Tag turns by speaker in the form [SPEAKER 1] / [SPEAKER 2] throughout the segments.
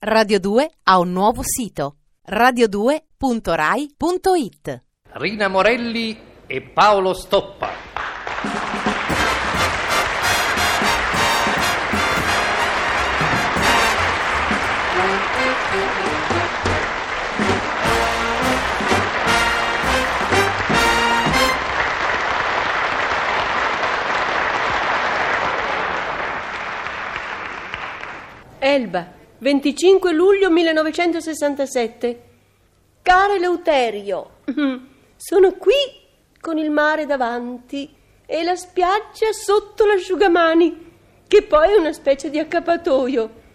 [SPEAKER 1] Radio 2 ha un nuovo sito radio2.rai.it
[SPEAKER 2] Rina Morelli e Paolo Stoppa.
[SPEAKER 3] Elba, 25 luglio 1967. Caro Eleuterio, sono qui con il mare davanti e la spiaggia sotto l'asciugamani, che poi è una specie di accappatoio.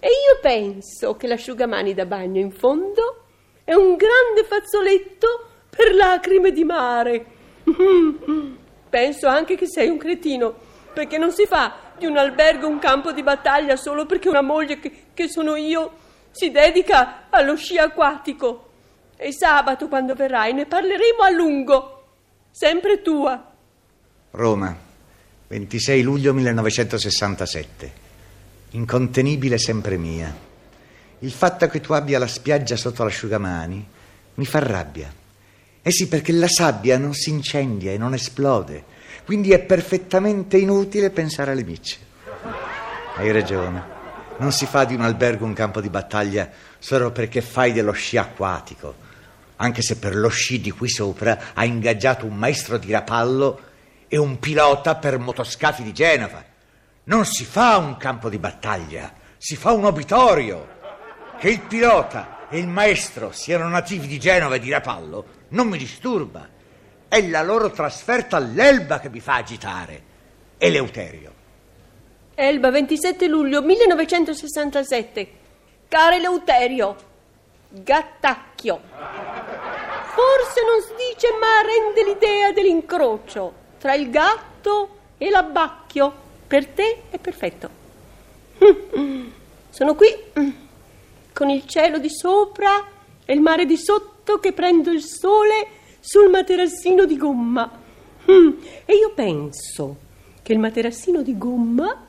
[SPEAKER 3] E io penso che l'asciugamani da bagno in fondo è un grande fazzoletto per lacrime di mare. Penso anche che sei un cretino, perché non si fa di un albergo un campo di battaglia solo perché una moglie che, che sono io si dedica allo sci acquatico. E sabato, quando verrai, ne parleremo a lungo. Sempre tua.
[SPEAKER 4] Roma, 26 luglio 1967. Incontenibile sempre mia. Il fatto che tu abbia la spiaggia sotto l'asciugamani mi fa rabbia. Eh sì, perché la sabbia non si incendia e non esplode quindi è perfettamente inutile pensare alle micce. Hai ragione. Non si fa di un albergo un campo di battaglia solo perché fai dello sci acquatico, anche se per lo sci di qui sopra ha ingaggiato un maestro di rapallo e un pilota per motoscafi di Genova. Non si fa un campo di battaglia, si fa un obitorio. Che il pilota e il maestro siano nativi di Genova e di Rapallo non mi disturba. È la loro trasferta all'Elba che mi fa agitare. Eleuterio.
[SPEAKER 3] Elba, 27 luglio 1967. Caro Eleuterio, gattacchio. Forse non si dice, ma rende l'idea dell'incrocio tra il gatto e l'abbacchio. Per te è perfetto. Sono qui con il cielo di sopra e il mare di sotto che prendo il sole sul materassino di gomma. Mm, e io penso che il materassino di gomma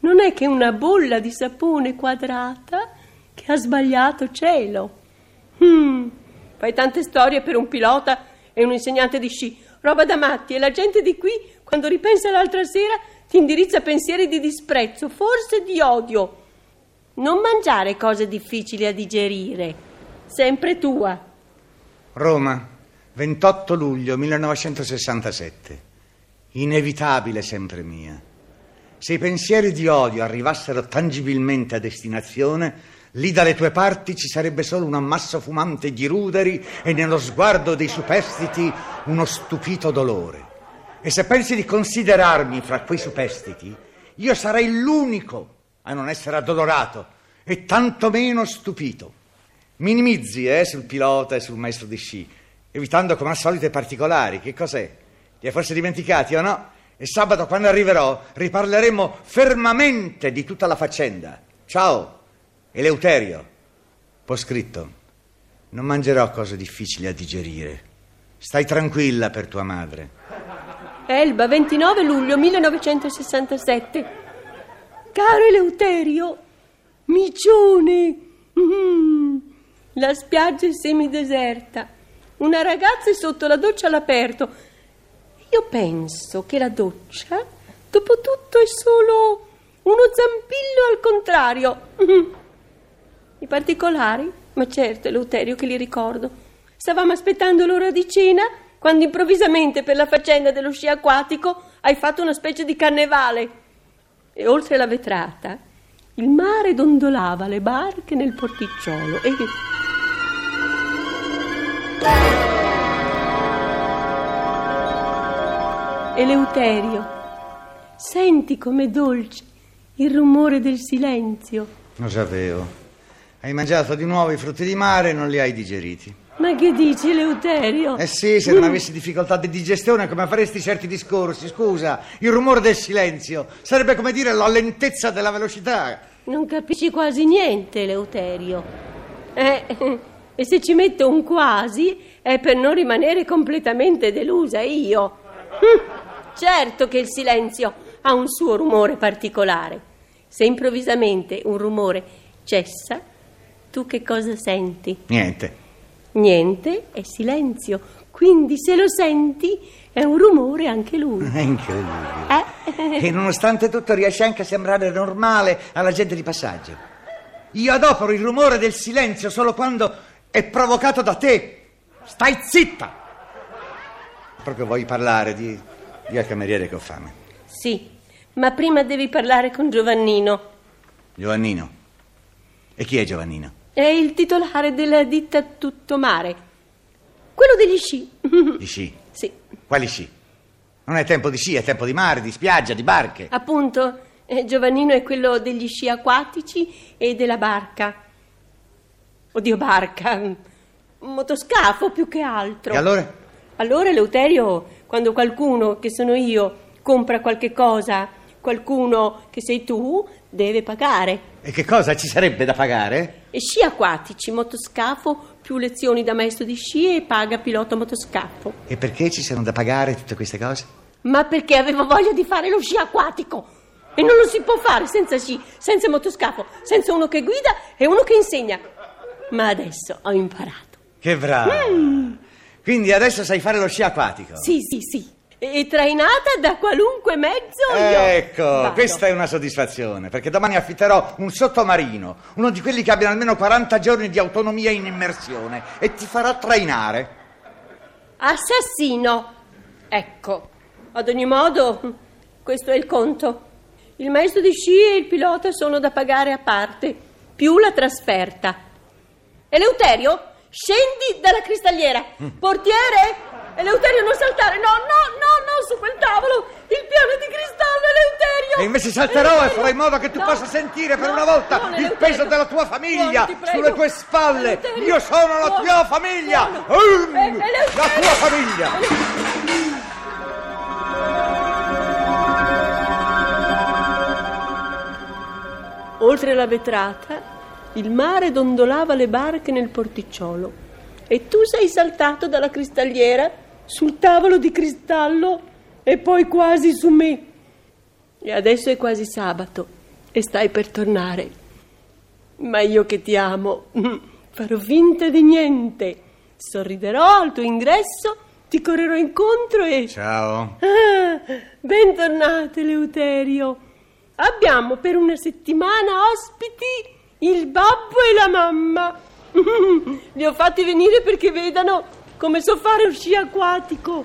[SPEAKER 3] non è che una bolla di sapone quadrata che ha sbagliato cielo. Mm, fai tante storie per un pilota e un insegnante di sci, roba da matti, e la gente di qui, quando ripensa l'altra sera, ti indirizza pensieri di disprezzo, forse di odio. Non mangiare cose difficili a digerire, sempre tua.
[SPEAKER 4] Roma, 28 luglio 1967. Inevitabile sempre mia. Se i pensieri di odio arrivassero tangibilmente a destinazione, lì dalle tue parti ci sarebbe solo un ammasso fumante di ruderi e nello sguardo dei superstiti uno stupito dolore. E se pensi di considerarmi fra quei superstiti, io sarei l'unico a non essere addolorato e tantomeno stupito. Minimizzi eh, sul pilota e sul maestro di sci evitando come al solito i particolari. Che cos'è? Li hai forse dimenticati o no? E sabato quando arriverò riparleremo fermamente di tutta la faccenda. Ciao, Eleuterio. Poi scritto, non mangerò cose difficili a digerire. Stai tranquilla per tua madre.
[SPEAKER 3] Elba, 29 luglio 1967. Caro Eleuterio, micione. Mm, la spiaggia è semideserta. Una ragazza è sotto la doccia all'aperto. Io penso che la doccia, dopo tutto, è solo uno zampillo al contrario. I particolari? Ma certo, Eleuterio che li ricordo. Stavamo aspettando l'ora di cena quando improvvisamente per la faccenda dello sci acquatico hai fatto una specie di carnevale. E oltre la vetrata il mare dondolava le barche nel porticciolo e Eleuterio, senti com'è dolce il rumore del silenzio.
[SPEAKER 4] Lo sapevo. Hai mangiato di nuovo i frutti di mare e non li hai digeriti.
[SPEAKER 3] Ma che dici, Eleuterio?
[SPEAKER 4] Eh sì, se non avessi difficoltà di digestione, come faresti certi discorsi? Scusa, il rumore del silenzio sarebbe come dire la lentezza della velocità.
[SPEAKER 3] Non capisci quasi niente, Eleuterio. Eh, e se ci metto un quasi è per non rimanere completamente delusa io. Certo che il silenzio ha un suo rumore particolare. Se improvvisamente un rumore cessa, tu che cosa senti?
[SPEAKER 4] Niente.
[SPEAKER 3] Niente, è silenzio. Quindi se lo senti è un rumore anche lui.
[SPEAKER 4] È incredibile.
[SPEAKER 3] Eh?
[SPEAKER 4] E nonostante tutto riesce anche a sembrare normale alla gente di passaggio. Io adopero il rumore del silenzio solo quando è provocato da te. Stai zitta! Proprio vuoi parlare di... di al cameriere che ho fame.
[SPEAKER 3] Sì, ma prima devi parlare con Giovannino.
[SPEAKER 4] Giovannino. E chi è Giovannino?
[SPEAKER 3] È il titolare della ditta Tuttomare. Quello degli sci.
[SPEAKER 4] Di sci.
[SPEAKER 3] sì,
[SPEAKER 4] Quali sci? Non è tempo di sci, è tempo di mare, di spiaggia, di barche.
[SPEAKER 3] appunto, eh, Giovannino è quello degli sci acquatici e della barca. Oddio, barca. Un motoscafo più che altro.
[SPEAKER 4] E allora?
[SPEAKER 3] Allora, Eleuterio, quando qualcuno, che sono io, compra qualche cosa, qualcuno che sei tu, deve pagare.
[SPEAKER 4] E che cosa ci sarebbe da pagare?
[SPEAKER 3] E sci acquatici, motoscafo, più lezioni da maestro di sci e paga pilota motoscafo.
[SPEAKER 4] E perché ci sono da pagare tutte queste cose?
[SPEAKER 3] Ma perché avevo voglia di fare lo sci acquatico? E non lo si può fare senza sci, senza motoscafo, senza uno che guida e uno che insegna. Ma adesso ho imparato.
[SPEAKER 4] Che bravo! Quindi adesso sai fare lo sci acquatico?
[SPEAKER 3] Sì, sì, sì. E trainata da qualunque mezzo io.
[SPEAKER 4] Ecco,
[SPEAKER 3] vado.
[SPEAKER 4] questa è una soddisfazione, perché domani affitterò un sottomarino, uno di quelli che abbiano almeno 40 giorni di autonomia in immersione e ti farà trainare.
[SPEAKER 3] Assassino. Ecco. Ad ogni modo, questo è il conto. Il maestro di sci e il pilota sono da pagare a parte, più la trasferta. Eleuterio, scendi dalla cristalliera. Portiere, Eleuterio non saltare. No, no, no, no, su quel tavolo. Il piano di cristallo, Eleuterio.
[SPEAKER 4] E invece salterò e
[SPEAKER 3] Eleuterio.
[SPEAKER 4] farò in modo che tu
[SPEAKER 3] No,
[SPEAKER 4] possa sentire per
[SPEAKER 3] no,
[SPEAKER 4] una volta
[SPEAKER 3] non,
[SPEAKER 4] il
[SPEAKER 3] Eleuterio.
[SPEAKER 4] peso della tua famiglia
[SPEAKER 3] No, ti prego.
[SPEAKER 4] sulle tue spalle.
[SPEAKER 3] Eleuterio.
[SPEAKER 4] Io sono la
[SPEAKER 3] No,
[SPEAKER 4] tua famiglia.
[SPEAKER 3] no, no.
[SPEAKER 4] Mm,
[SPEAKER 3] Eh, Eleuterio.
[SPEAKER 4] la tua famiglia.
[SPEAKER 3] Oltre la vetrata, il mare dondolava le barche nel porticciolo. E tu sei saltato dalla cristalliera sul tavolo di cristallo e poi quasi su me. E adesso è quasi sabato e stai per tornare. Ma io che ti amo, farò finta di niente. Sorriderò al tuo ingresso, ti correrò incontro e...
[SPEAKER 4] Ciao.
[SPEAKER 3] Ah, bentornato Eleuterio. Abbiamo per una settimana ospiti il babbo e la mamma. Li ho fatti venire perché vedano come so fare lo sci acquatico.